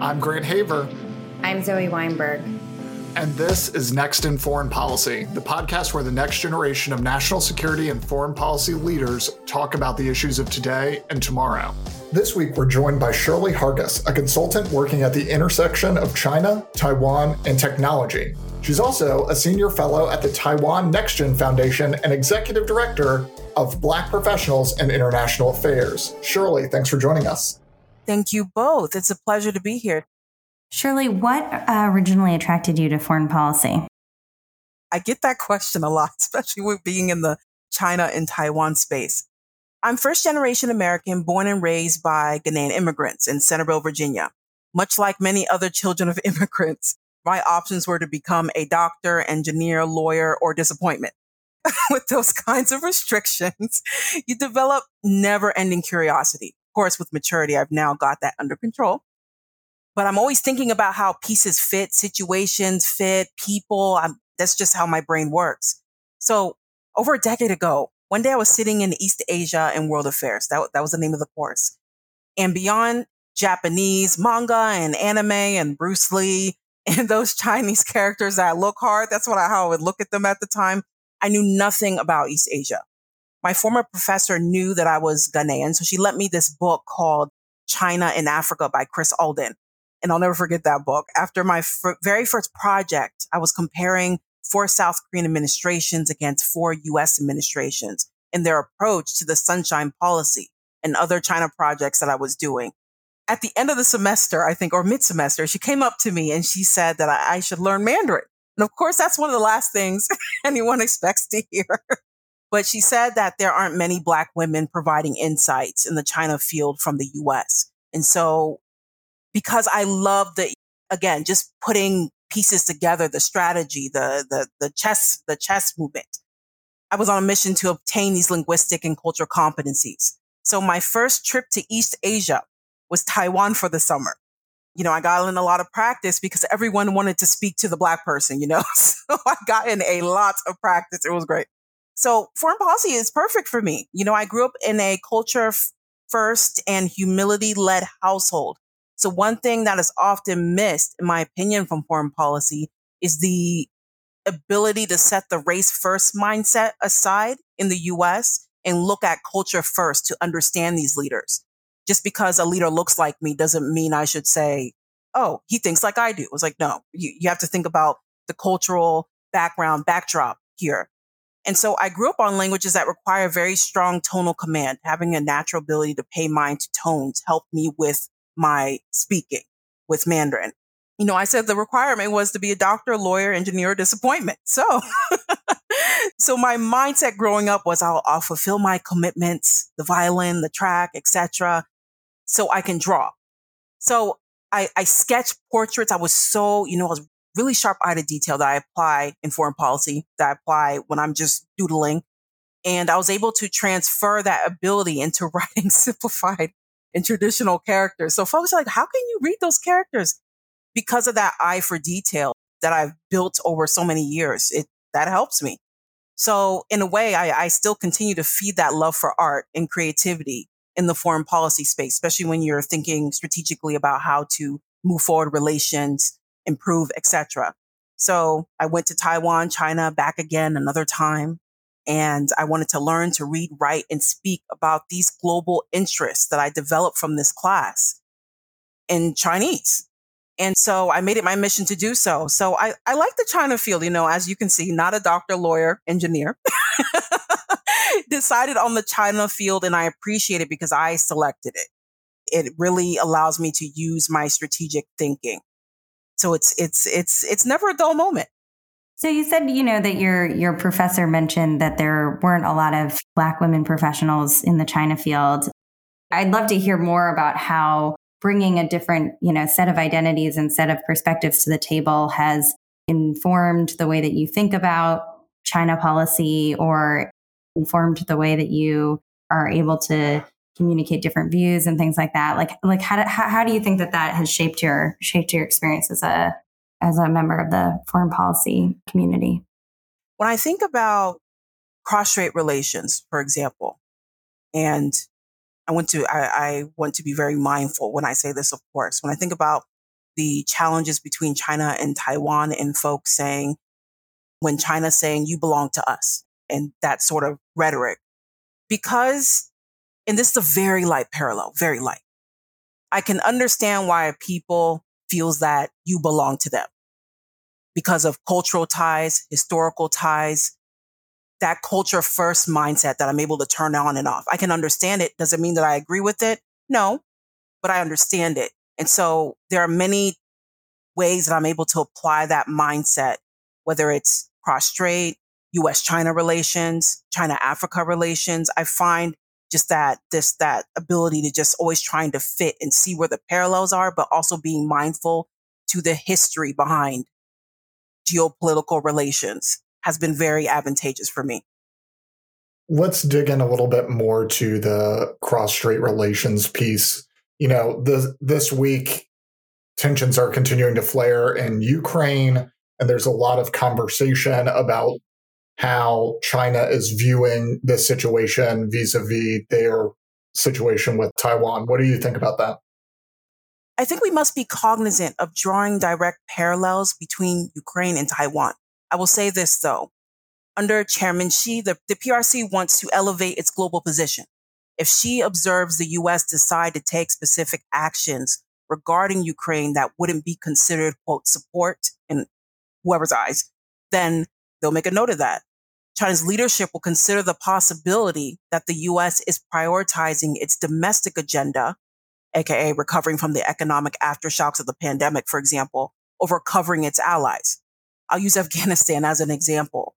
I'm Grant Haver. I'm Zoe Weinberg. And this is Next in Foreign Policy, the podcast where the next generation of national security and foreign policy leaders talk about the issues of today and tomorrow. This week, we're joined by Shirley Hargis, a consultant working at the intersection of China, Taiwan, and technology. She's also a senior fellow at the Taiwan NextGen Foundation and executive director of Black Professionals and International Affairs. Shirley, thanks for joining us. Thank you both. It's a pleasure to be here. Shirley, what uh, originally attracted you to foreign policy? I get that question a lot, especially with being in the China and Taiwan space. I'm first generation American born and raised by Ghanaian immigrants in Centerville, Virginia. Much like many other children of immigrants, my options were to become a doctor, engineer, lawyer, or disappointment. with those kinds of restrictions, you develop never ending curiosity. Course, with maturity, I've now got that under control but I'm always thinking about how pieces fit, situations fit, people. I'm, that's just how my brain works. So over a decade ago, one day I was sitting in East Asia and World Affairs. That, that was the name of the course. And beyond Japanese manga and anime and Bruce Lee and those Chinese characters that look hard, that's what I, how I would look at them at the time. I knew nothing about East Asia. My former professor knew that I was Ghanaian, so she lent me this book called China in Africa by Chris Alden and I'll never forget that book. After my f- very first project, I was comparing four South Korean administrations against four US administrations in their approach to the sunshine policy and other China projects that I was doing. At the end of the semester, I think, or mid semester, she came up to me and she said that I, I should learn Mandarin. And of course, that's one of the last things anyone expects to hear. But she said that there aren't many Black women providing insights in the China field from the US. And so because I love the, again, just putting pieces together, the strategy, the, the, the chess, the chess movement. I was on a mission to obtain these linguistic and cultural competencies. So my first trip to East Asia was Taiwan for the summer. You know, I got in a lot of practice because everyone wanted to speak to the black person, you know, so I got in a lot of practice. It was great. So foreign policy is perfect for me. You know, I grew up in a culture first and humility led household. So one thing that is often missed, in my opinion, from foreign policy is the ability to set the race first mindset aside in the US and look at culture first to understand these leaders. Just because a leader looks like me doesn't mean I should say, oh, he thinks like I do. It's like, no, you, you have to think about the cultural background, backdrop here. And so I grew up on languages that require very strong tonal command. Having a natural ability to pay mind to tones helped me with my speaking with Mandarin. You know, I said the requirement was to be a doctor, lawyer, engineer, disappointment. So, so my mindset growing up was I'll, I'll fulfill my commitments, the violin, the track, etc., so I can draw. So I, I sketch portraits. I was so, you know, I was really sharp eye to detail that I apply in foreign policy, that I apply when I'm just doodling. And I was able to transfer that ability into writing simplified and traditional characters. So folks are like, how can you read those characters? Because of that eye for detail that I've built over so many years, it that helps me. So in a way, I, I still continue to feed that love for art and creativity in the foreign policy space, especially when you're thinking strategically about how to move forward relations, improve, etc. So I went to Taiwan, China, back again another time. And I wanted to learn to read, write, and speak about these global interests that I developed from this class in Chinese. And so I made it my mission to do so. So I, I like the China field, you know, as you can see, not a doctor, lawyer, engineer. Decided on the China field and I appreciate it because I selected it. It really allows me to use my strategic thinking. So it's, it's, it's, it's never a dull moment. So you said, you know, that your your professor mentioned that there weren't a lot of black women professionals in the China field. I'd love to hear more about how bringing a different, you know, set of identities and set of perspectives to the table has informed the way that you think about China policy or informed the way that you are able to communicate different views and things like that. Like, like how do, how, how do you think that that has shaped your shaped your experience as a as a member of the foreign policy community? When I think about cross-strait relations, for example, and I want to I, I want to be very mindful when I say this, of course. When I think about the challenges between China and Taiwan and folks saying, when China's saying, you belong to us, and that sort of rhetoric. Because, and this is a very light parallel, very light. I can understand why people feels that you belong to them because of cultural ties, historical ties, that culture first mindset that I'm able to turn on and off. I can understand it. Does it mean that I agree with it? No, but I understand it. And so there are many ways that I'm able to apply that mindset, whether it's cross strait, US China relations, China Africa relations. I find just that this that ability to just always trying to fit and see where the parallels are but also being mindful to the history behind geopolitical relations has been very advantageous for me. Let's dig in a little bit more to the cross strait relations piece. You know the, this week tensions are continuing to flare in ukraine and there's a lot of conversation about how China is viewing this situation vis a vis their situation with Taiwan. What do you think about that? I think we must be cognizant of drawing direct parallels between Ukraine and Taiwan. I will say this though. Under Chairman Xi, the, the PRC wants to elevate its global position. If Xi observes the US decide to take specific actions regarding Ukraine that wouldn't be considered, quote, support in whoever's eyes, then they'll make a note of that. China's leadership will consider the possibility that the US is prioritizing its domestic agenda, aka recovering from the economic aftershocks of the pandemic, for example, over covering its allies. I'll use Afghanistan as an example.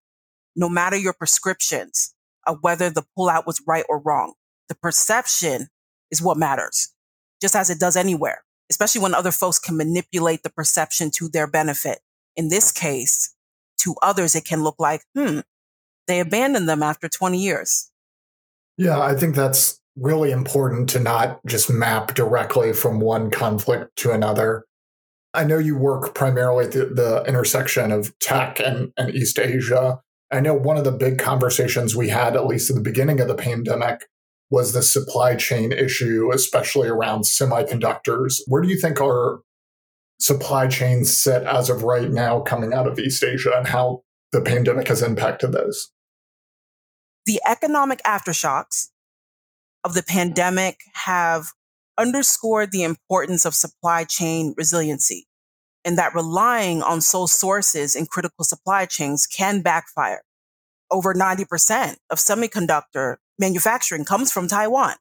No matter your prescriptions of whether the pullout was right or wrong, the perception is what matters, just as it does anywhere, especially when other folks can manipulate the perception to their benefit. In this case, to others, it can look like, hmm, they abandoned them after 20 years. Yeah, I think that's really important to not just map directly from one conflict to another. I know you work primarily at the, the intersection of tech and, and East Asia. I know one of the big conversations we had, at least at the beginning of the pandemic, was the supply chain issue, especially around semiconductors. Where do you think our supply chains sit as of right now coming out of East Asia and how the pandemic has impacted those? the economic aftershocks of the pandemic have underscored the importance of supply chain resiliency and that relying on sole sources in critical supply chains can backfire. Over 90% of semiconductor manufacturing comes from Taiwan.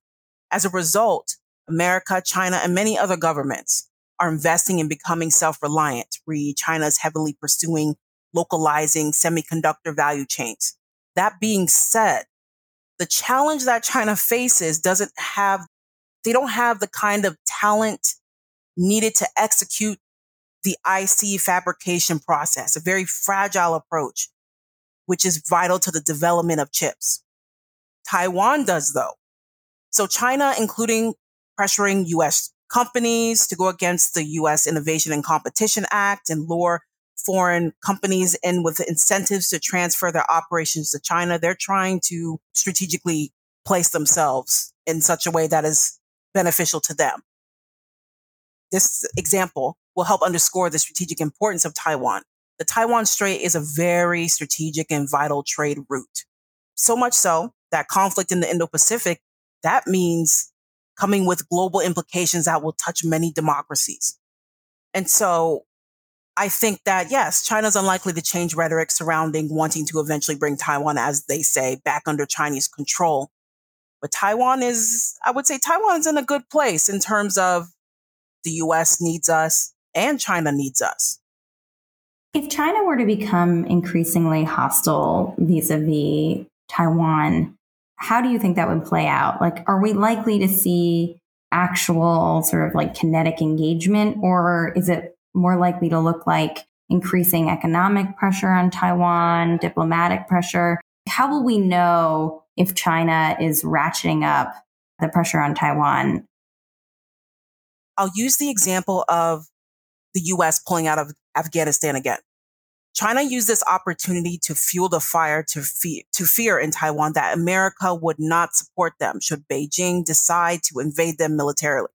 As a result, America, China, and many other governments are investing in becoming self-reliant. Re China's heavily pursuing localizing semiconductor value chains. That being said, the challenge that China faces doesn't have, they don't have the kind of talent needed to execute the IC fabrication process, a very fragile approach, which is vital to the development of chips. Taiwan does though. So China, including pressuring US companies to go against the US Innovation and Competition Act and lure foreign companies in with incentives to transfer their operations to China. They're trying to strategically place themselves in such a way that is beneficial to them. This example will help underscore the strategic importance of Taiwan. The Taiwan Strait is a very strategic and vital trade route. So much so that conflict in the Indo-Pacific, that means coming with global implications that will touch many democracies. And so I think that yes, China's unlikely to change rhetoric surrounding wanting to eventually bring Taiwan, as they say, back under Chinese control. But Taiwan is, I would say Taiwan is in a good place in terms of the US needs us and China needs us. If China were to become increasingly hostile vis a vis Taiwan, how do you think that would play out? Like, are we likely to see actual sort of like kinetic engagement, or is it more likely to look like increasing economic pressure on Taiwan, diplomatic pressure. How will we know if China is ratcheting up the pressure on Taiwan? I'll use the example of the US pulling out of Afghanistan again. China used this opportunity to fuel the fire to, fe- to fear in Taiwan that America would not support them should Beijing decide to invade them militarily.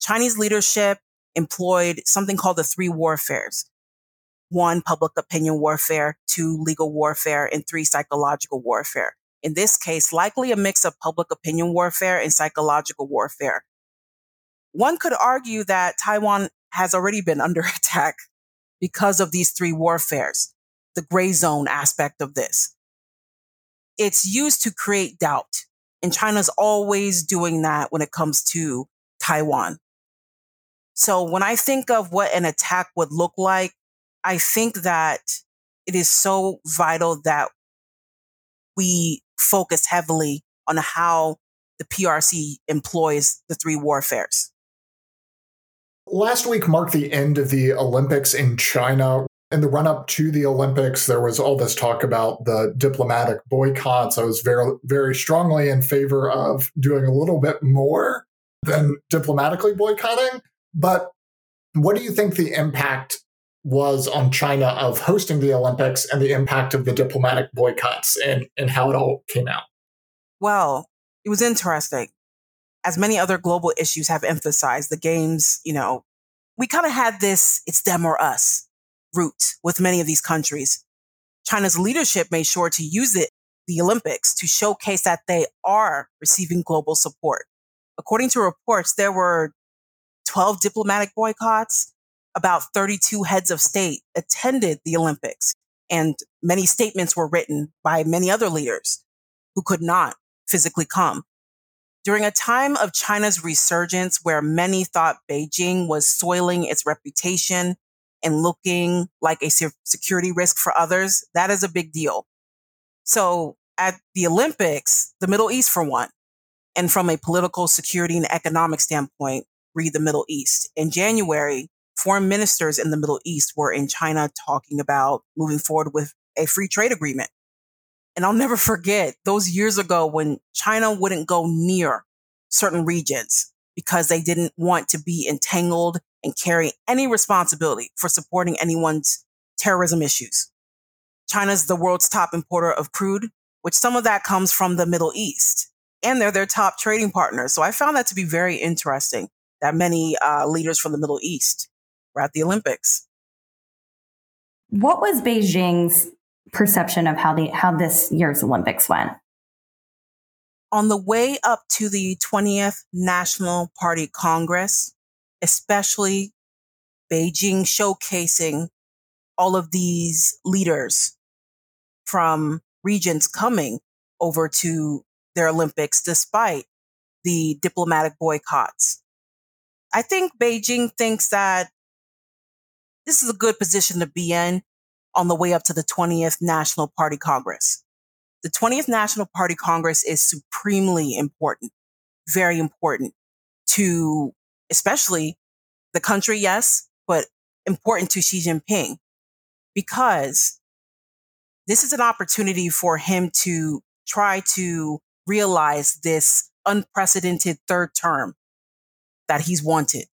Chinese leadership employed something called the three warfares. One, public opinion warfare, two, legal warfare, and three, psychological warfare. In this case, likely a mix of public opinion warfare and psychological warfare. One could argue that Taiwan has already been under attack because of these three warfares, the gray zone aspect of this. It's used to create doubt. And China's always doing that when it comes to Taiwan. So when I think of what an attack would look like, I think that it is so vital that we focus heavily on how the PRC employs the three warfares. Last week marked the end of the Olympics in China. In the run up to the Olympics, there was all this talk about the diplomatic boycotts. I was very, very strongly in favor of doing a little bit more than diplomatically boycotting. But what do you think the impact was on China of hosting the Olympics and the impact of the diplomatic boycotts and, and how it all came out? Well, it was interesting. As many other global issues have emphasized, the games, you know, we kind of had this it's them or us route with many of these countries. China's leadership made sure to use it, the Olympics, to showcase that they are receiving global support. According to reports, there were 12 diplomatic boycotts, about 32 heads of state attended the Olympics, and many statements were written by many other leaders who could not physically come. During a time of China's resurgence, where many thought Beijing was soiling its reputation and looking like a security risk for others, that is a big deal. So at the Olympics, the Middle East, for one, and from a political security and economic standpoint, read the Middle East. In January, foreign ministers in the Middle East were in China talking about moving forward with a free trade agreement. And I'll never forget those years ago when China wouldn't go near certain regions because they didn't want to be entangled and carry any responsibility for supporting anyone's terrorism issues. China's the world's top importer of crude, which some of that comes from the Middle East. And they're their top trading partners. So I found that to be very interesting that many uh, leaders from the Middle East were at the Olympics. What was Beijing's perception of how the how this year's Olympics went? On the way up to the 20th National Party Congress, especially Beijing showcasing all of these leaders from regions coming over to their Olympics despite the diplomatic boycotts. I think Beijing thinks that this is a good position to be in on the way up to the 20th National Party Congress. The 20th National Party Congress is supremely important, very important to especially the country, yes, but important to Xi Jinping because this is an opportunity for him to try to realize this unprecedented third term that he's wanted.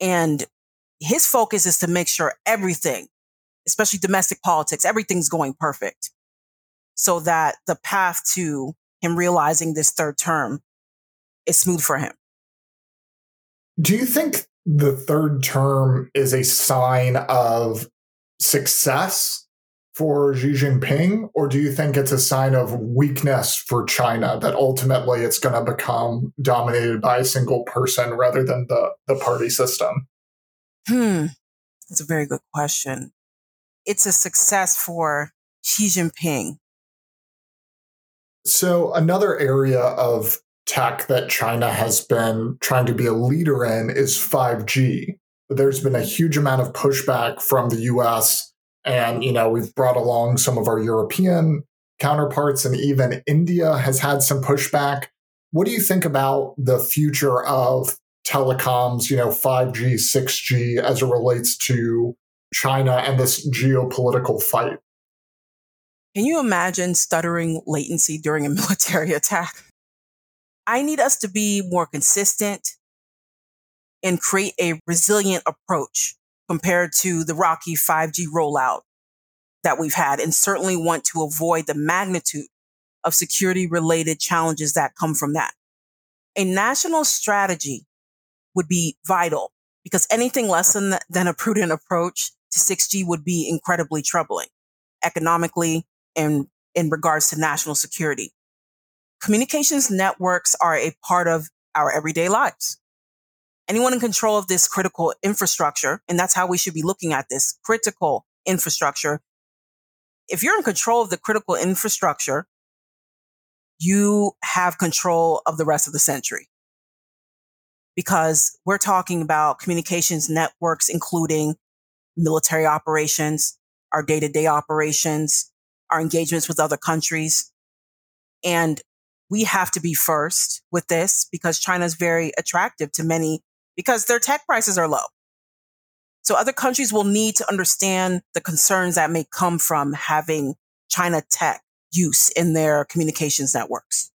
And his focus is to make sure everything, especially domestic politics, everything's going perfect so that the path to him realizing this third term is smooth for him. Do you think the third term is a sign of success for Xi Jinping, or do you think it's a sign of weakness for China that ultimately it's going to become dominated by a single person rather than the, the party system? Hmm, that's a very good question. It's a success for Xi Jinping. So, another area of tech that China has been trying to be a leader in is 5G. There's been a huge amount of pushback from the US and, you know, we've brought along some of our European counterparts, and even India has had some pushback. What do you think about the future of telecoms, you know, 5G, 6G as it relates to China and this geopolitical fight? Can you imagine stuttering latency during a military attack? I need us to be more consistent and create a resilient approach compared to the rocky 5G rollout that we've had, and certainly want to avoid the magnitude of security related challenges that come from that. A national strategy would be vital because anything less than, than a prudent approach to 6G would be incredibly troubling economically and in regards to national security. Communications networks are a part of our everyday lives. Anyone in control of this critical infrastructure, and that's how we should be looking at this critical infrastructure. If you're in control of the critical infrastructure, you have control of the rest of the century. Because we're talking about communications networks, including military operations, our day to day operations, our engagements with other countries. And we have to be first with this because China is very attractive to many because their tech prices are low. So other countries will need to understand the concerns that may come from having China tech use in their communications networks.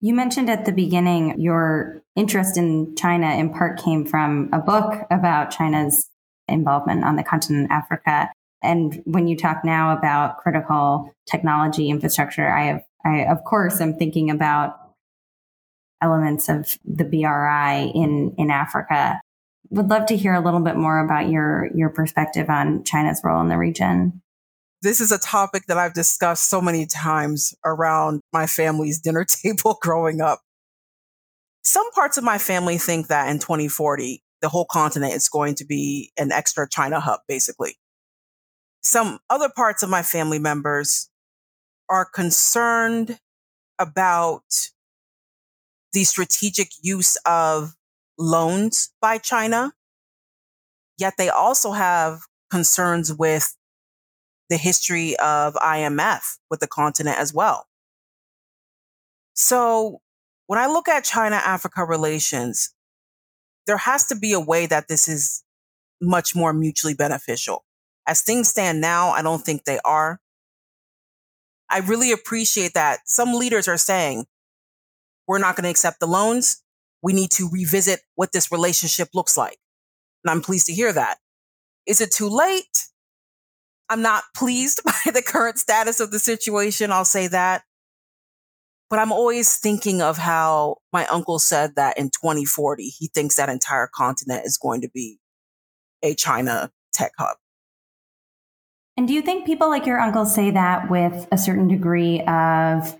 You mentioned at the beginning your interest in China in part came from a book about China's involvement on the continent Africa. And when you talk now about critical technology infrastructure, I have, I, of course, am thinking about elements of the BRI in, in Africa. Would love to hear a little bit more about your, your perspective on China's role in the region. This is a topic that I've discussed so many times around my family's dinner table growing up. Some parts of my family think that in 2040, the whole continent is going to be an extra China hub, basically some other parts of my family members are concerned about the strategic use of loans by China, yet they also have concerns with the history of IMF with the continent as well. So when I look at China Africa relations, there has to be a way that this is much more mutually beneficial. As things stand now, I don't think they are. I really appreciate that some leaders are saying, we're not going to accept the loans. We need to revisit what this relationship looks like. And I'm pleased to hear that. Is it too late? I'm not pleased by the current status of the situation. I'll say that. But I'm always thinking of how my uncle said that in 2040, he thinks that entire continent is going to be a China tech hub. And do you think people like your uncle say that with a certain degree of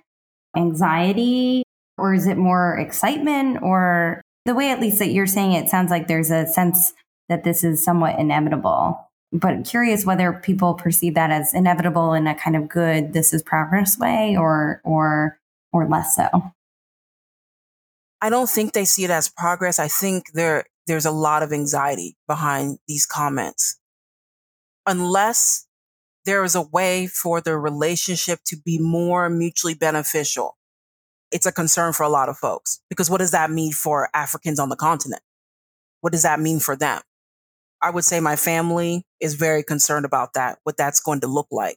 anxiety, or is it more excitement? Or the way, at least, that you're saying it sounds like there's a sense that this is somewhat inevitable. But curious whether people perceive that as inevitable in a kind of good, this is progress way, or or or less so. I don't think they see it as progress. I think there there's a lot of anxiety behind these comments. Unless there is a way for the relationship to be more mutually beneficial. It's a concern for a lot of folks because what does that mean for Africans on the continent? What does that mean for them? I would say my family is very concerned about that, what that's going to look like.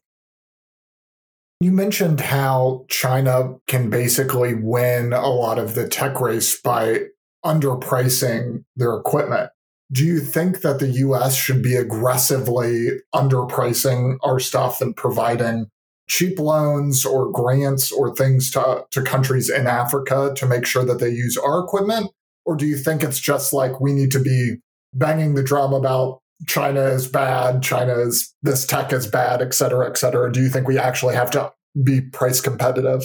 You mentioned how China can basically win a lot of the tech race by underpricing their equipment. Do you think that the US should be aggressively underpricing our stuff and providing cheap loans or grants or things to, to countries in Africa to make sure that they use our equipment? Or do you think it's just like we need to be banging the drum about China is bad, China is this tech is bad, et cetera, et cetera? Do you think we actually have to be price competitive?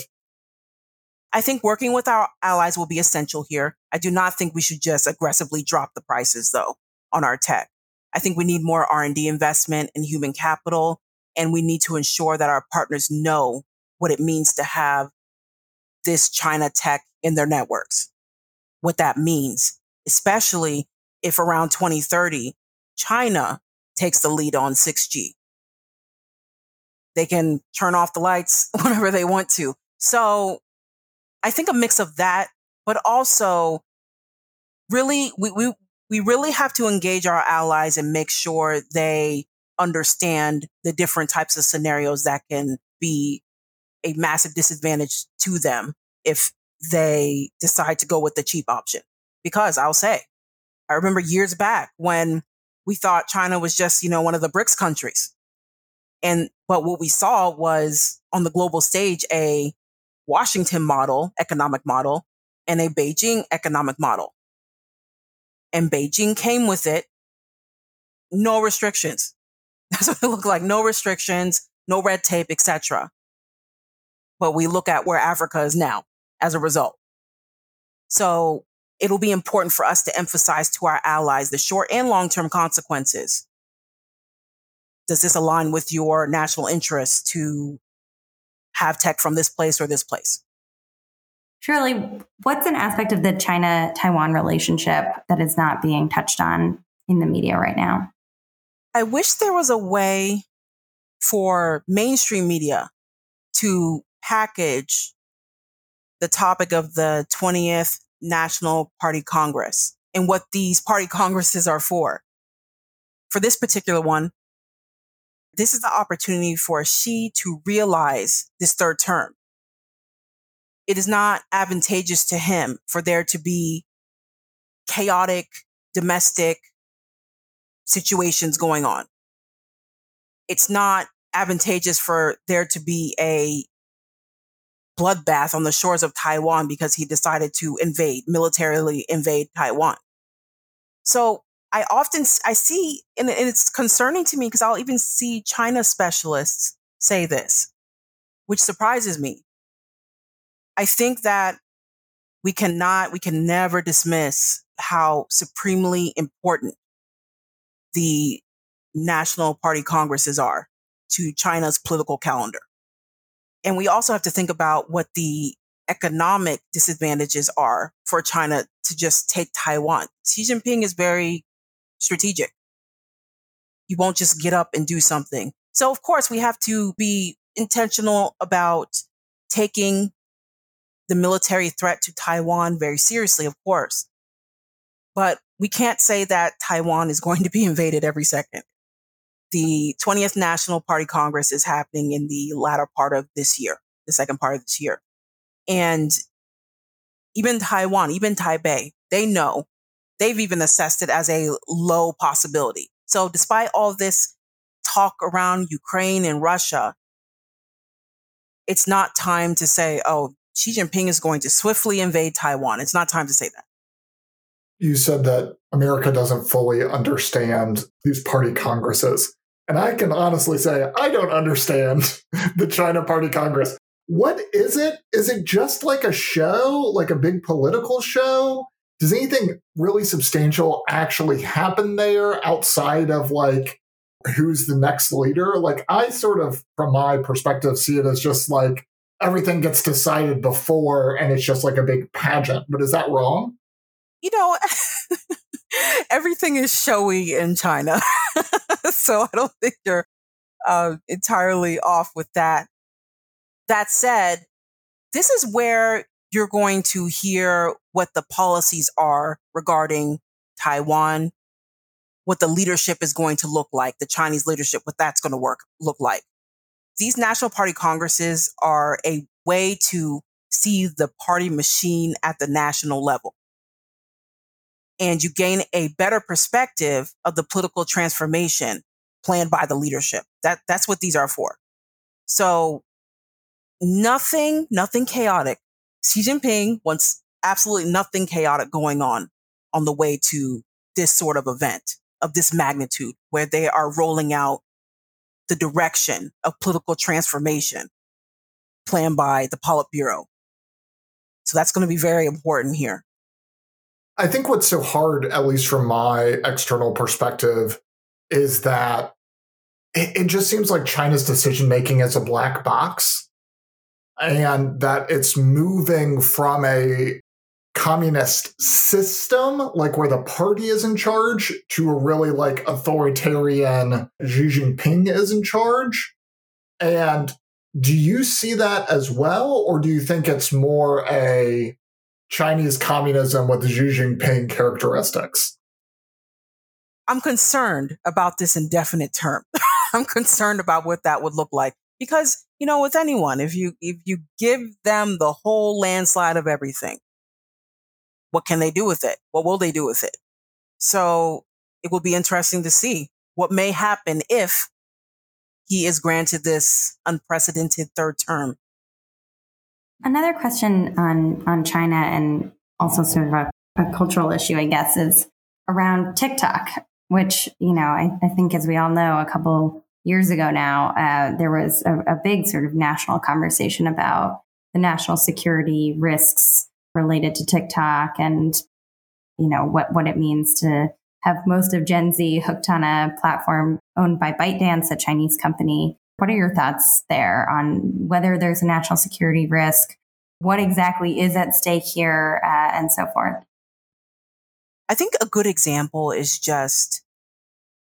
I think working with our allies will be essential here. I do not think we should just aggressively drop the prices though on our tech. I think we need more R&D investment in human capital and we need to ensure that our partners know what it means to have this China tech in their networks. What that means, especially if around 2030 China takes the lead on 6G. They can turn off the lights whenever they want to. So I think a mix of that, but also really, we, we, we really have to engage our allies and make sure they understand the different types of scenarios that can be a massive disadvantage to them if they decide to go with the cheap option. Because I'll say, I remember years back when we thought China was just, you know, one of the BRICS countries. And, but what we saw was on the global stage, a Washington model, economic model, and a Beijing economic model. And Beijing came with it. No restrictions. That's what it looked like. No restrictions, no red tape, etc. But we look at where Africa is now as a result. So it'll be important for us to emphasize to our allies the short and long term consequences. Does this align with your national interests to have tech from this place or this place? Shirley, what's an aspect of the China Taiwan relationship that is not being touched on in the media right now? I wish there was a way for mainstream media to package the topic of the 20th National Party Congress and what these party congresses are for. For this particular one, this is the opportunity for Xi to realize this third term. It is not advantageous to him for there to be chaotic domestic situations going on. It's not advantageous for there to be a bloodbath on the shores of Taiwan because he decided to invade, militarily invade Taiwan. So I often I see, and it's concerning to me because I'll even see China specialists say this, which surprises me. I think that we cannot, we can never dismiss how supremely important the national party congresses are to China's political calendar. And we also have to think about what the economic disadvantages are for China to just take Taiwan. Xi Jinping is very strategic. You won't just get up and do something. So, of course, we have to be intentional about taking the military threat to Taiwan very seriously, of course. But we can't say that Taiwan is going to be invaded every second. The 20th National Party Congress is happening in the latter part of this year, the second part of this year. And even Taiwan, even Taipei, they know they've even assessed it as a low possibility. So despite all this talk around Ukraine and Russia, it's not time to say, oh, Xi Jinping is going to swiftly invade Taiwan. It's not time to say that. You said that America doesn't fully understand these party congresses. And I can honestly say, I don't understand the China Party Congress. What is it? Is it just like a show, like a big political show? does anything really substantial actually happen there outside of like who's the next leader? Like I sort of, from my perspective, see it as just like everything gets decided before and it's just like a big pageant. But is that wrong? You know, everything is showy in China. so I don't think you're uh, entirely off with that. That said, this is where you're going to hear what the policies are regarding Taiwan, what the leadership is going to look like, the Chinese leadership, what that's going to work look like. These national party congresses are a way to see the party machine at the national level. And you gain a better perspective of the political transformation planned by the leadership. That, that's what these are for. So nothing, nothing chaotic, Xi Jinping wants absolutely nothing chaotic going on on the way to this sort of event of this magnitude where they are rolling out the direction of political transformation planned by the Politburo. So that's going to be very important here. I think what's so hard, at least from my external perspective, is that it, it just seems like China's decision making is a black box and that it's moving from a communist system, like where the party is in charge, to a really like authoritarian Xi Jinping is in charge. And do you see that as well, or do you think it's more a Chinese communism with Xi Jinping characteristics? I'm concerned about this indefinite term. I'm concerned about what that would look like because you know with anyone if you if you give them the whole landslide of everything what can they do with it what will they do with it so it will be interesting to see what may happen if he is granted this unprecedented third term another question on on china and also sort of a, a cultural issue i guess is around TikTok, which, you know, I, I think as we all know, a couple years ago now, uh, there was a, a big sort of national conversation about the national security risks related to TikTok and, you know, what, what it means to have most of Gen Z hooked on a platform owned by ByteDance, a Chinese company. What are your thoughts there on whether there's a national security risk? What exactly is at stake here, uh, and so forth? I think a good example is just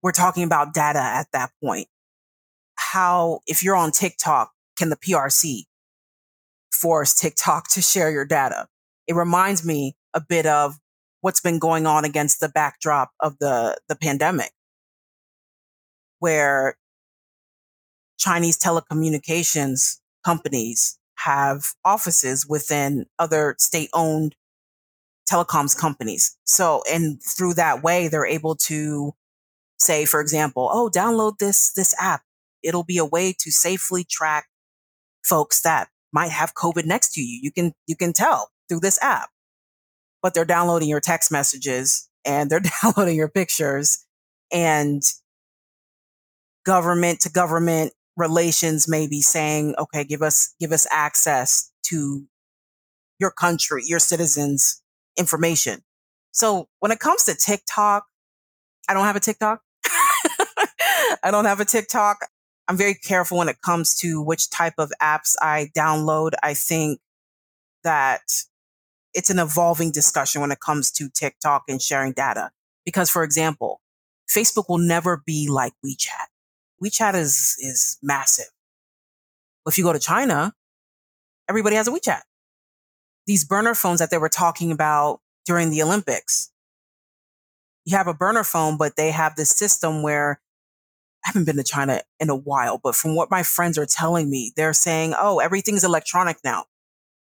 we're talking about data at that point. How, if you're on TikTok, can the PRC force TikTok to share your data? It reminds me a bit of what's been going on against the backdrop of the, the pandemic, where Chinese telecommunications companies have offices within other state owned telecoms companies. So, and through that way, they're able to say, for example, oh, download this, this app. It'll be a way to safely track folks that might have COVID next to you. You can, you can tell through this app, but they're downloading your text messages and they're downloading your pictures and government to government relations may be saying, okay, give us, give us access to your country, your citizens information. So when it comes to TikTok, I don't have a TikTok. I don't have a TikTok. I'm very careful when it comes to which type of apps I download. I think that it's an evolving discussion when it comes to TikTok and sharing data. Because, for example, Facebook will never be like WeChat. WeChat is, is massive. If you go to China, everybody has a WeChat these burner phones that they were talking about during the Olympics. You have a burner phone, but they have this system where I haven't been to China in a while, but from what my friends are telling me, they're saying, oh, everything's electronic now.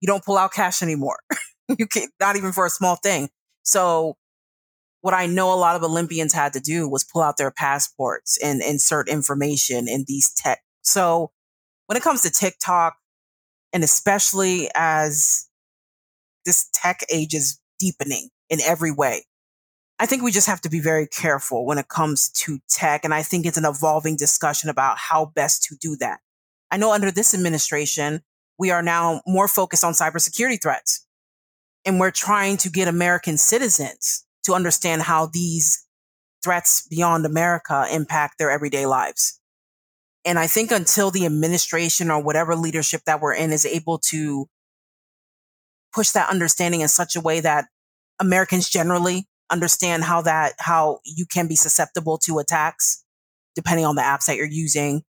You don't pull out cash anymore. you can't, not even for a small thing. So what I know a lot of Olympians had to do was pull out their passports and insert information in these tech. So when it comes to TikTok, and especially as this tech age is deepening in every way. I think we just have to be very careful when it comes to tech. And I think it's an evolving discussion about how best to do that. I know under this administration, we are now more focused on cybersecurity threats. And we're trying to get American citizens to understand how these threats beyond America impact their everyday lives. And I think until the administration or whatever leadership that we're in is able to push that understanding in such a way that Americans generally understand how that, how you can be susceptible to attacks depending on the apps that you're using,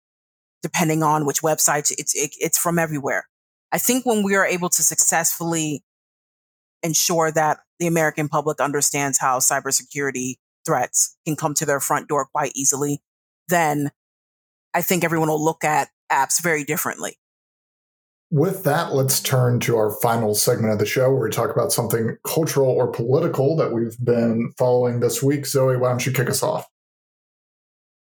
depending on which websites it's, it, it's from everywhere. I think when we are able to successfully ensure that the American public understands how cybersecurity threats can come to their front door quite easily, then I think everyone will look at apps very differently. With that, let's turn to our final segment of the show where we talk about something cultural or political that we've been following this week. Zoe, why don't you kick us off?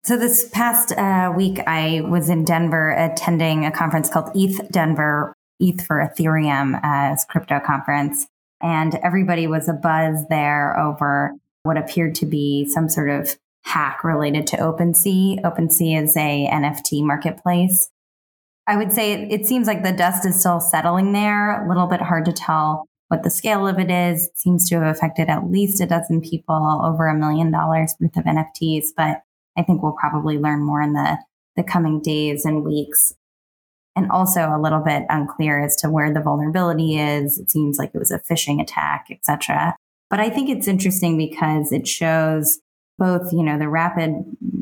So, this past uh, week, I was in Denver attending a conference called ETH Denver, ETH for Ethereum as crypto conference. And everybody was a buzz there over what appeared to be some sort of hack related to OpenSea. OpenSea is a NFT marketplace I would say it, seems like the dust is still settling there. A little bit hard to tell what the scale of it is. It seems to have affected at least a dozen people, over a million dollars worth of NFTs. But I think we'll probably learn more in the, the coming days and weeks. And also a little bit unclear as to where the vulnerability is. It seems like it was a phishing attack, etc. But I think it's interesting because it shows both, you know, the rapid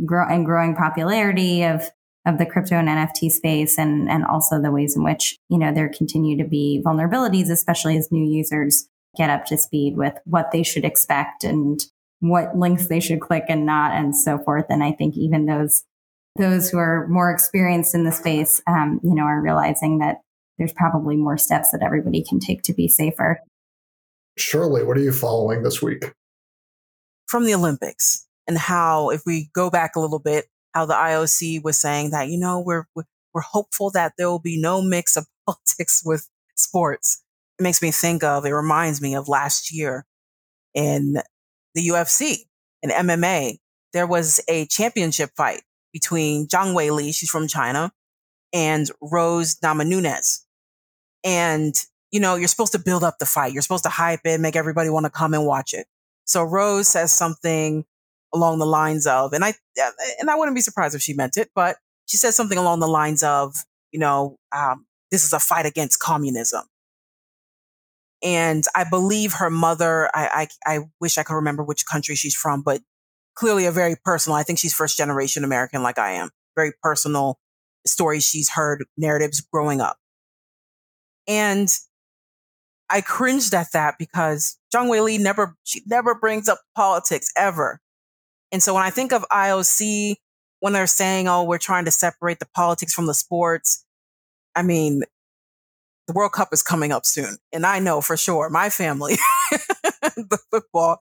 grow and growing popularity of of the crypto and NFT space and, and also the ways in which, you know, there continue to be vulnerabilities, especially as new users get up to speed with what they should expect and what links they should click and not and so forth. And I think even those, those who are more experienced in the space, um, you know, are realizing that there's probably more steps that everybody can take to be safer. Shirley, what are you following this week? From the Olympics and how, if we go back a little bit, how the IOC was saying that, you know, we're, we're hopeful that there will be no mix of politics with sports. It makes me think of, it reminds me of last year in the UFC in MMA, there was a championship fight between Zhang Weili, she's from China, and Rose Namajunas. And, you know, you're supposed to build up the fight. You're supposed to hype it, make everybody want to come and watch it. So Rose says something along the lines of, and I, and I wouldn't be surprised if she meant it, but she says something along the lines of, you know, um, this is a fight against communism. And I believe her mother, I, I, I wish I could remember which country she's from, but clearly a very personal, I think she's first generation American like I am, very personal stories she's heard, narratives growing up. And I cringed at that because Zhang Weili never, she never brings up politics ever. And so when I think of IOC, when they're saying, oh, we're trying to separate the politics from the sports, I mean, the World Cup is coming up soon. And I know for sure my family, the football,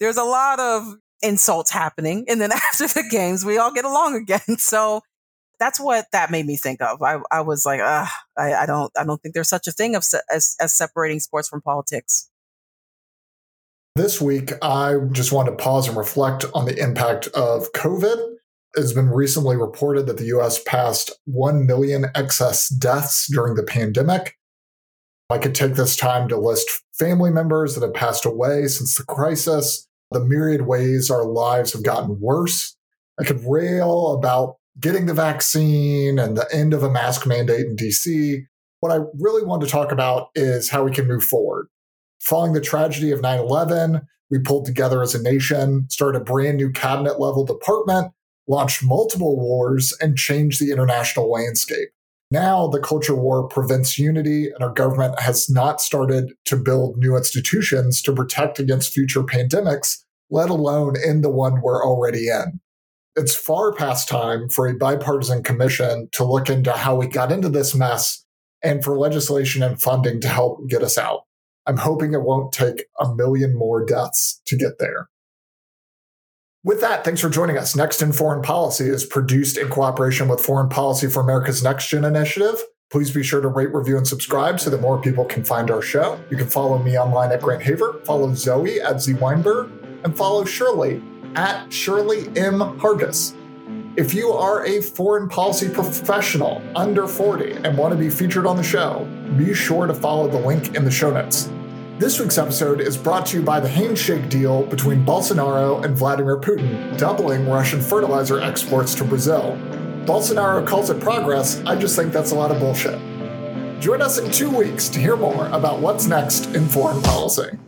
there's a lot of insults happening. And then after the games, we all get along again. So that's what that made me think of. I, I was like, I, I don't, I don't think there's such a thing of se- as, as separating sports from politics. This week, I just want to pause and reflect on the impact of COVID. It has been recently reported that the US passed 1 million excess deaths during the pandemic. I could take this time to list family members that have passed away since the crisis, the myriad ways our lives have gotten worse. I could rail about getting the vaccine and the end of a mask mandate in DC. What I really want to talk about is how we can move forward. Following the tragedy of 9 11, we pulled together as a nation, started a brand new cabinet level department, launched multiple wars, and changed the international landscape. Now, the culture war prevents unity, and our government has not started to build new institutions to protect against future pandemics, let alone in the one we're already in. It's far past time for a bipartisan commission to look into how we got into this mess and for legislation and funding to help get us out. I'm hoping it won't take a million more deaths to get there. With that, thanks for joining us. Next in Foreign Policy is produced in cooperation with Foreign Policy for America's Next Gen initiative. Please be sure to rate, review, and subscribe so that more people can find our show. You can follow me online at Grant Haver, follow Zoe at Z Weinberg, and follow Shirley at Shirley M. Hargis. If you are a foreign policy professional under 40 and want to be featured on the show, be sure to follow the link in the show notes. This week's episode is brought to you by the handshake deal between Bolsonaro and Vladimir Putin, doubling Russian fertilizer exports to Brazil. Bolsonaro calls it progress. I just think that's a lot of bullshit. Join us in two weeks to hear more about what's next in foreign policy.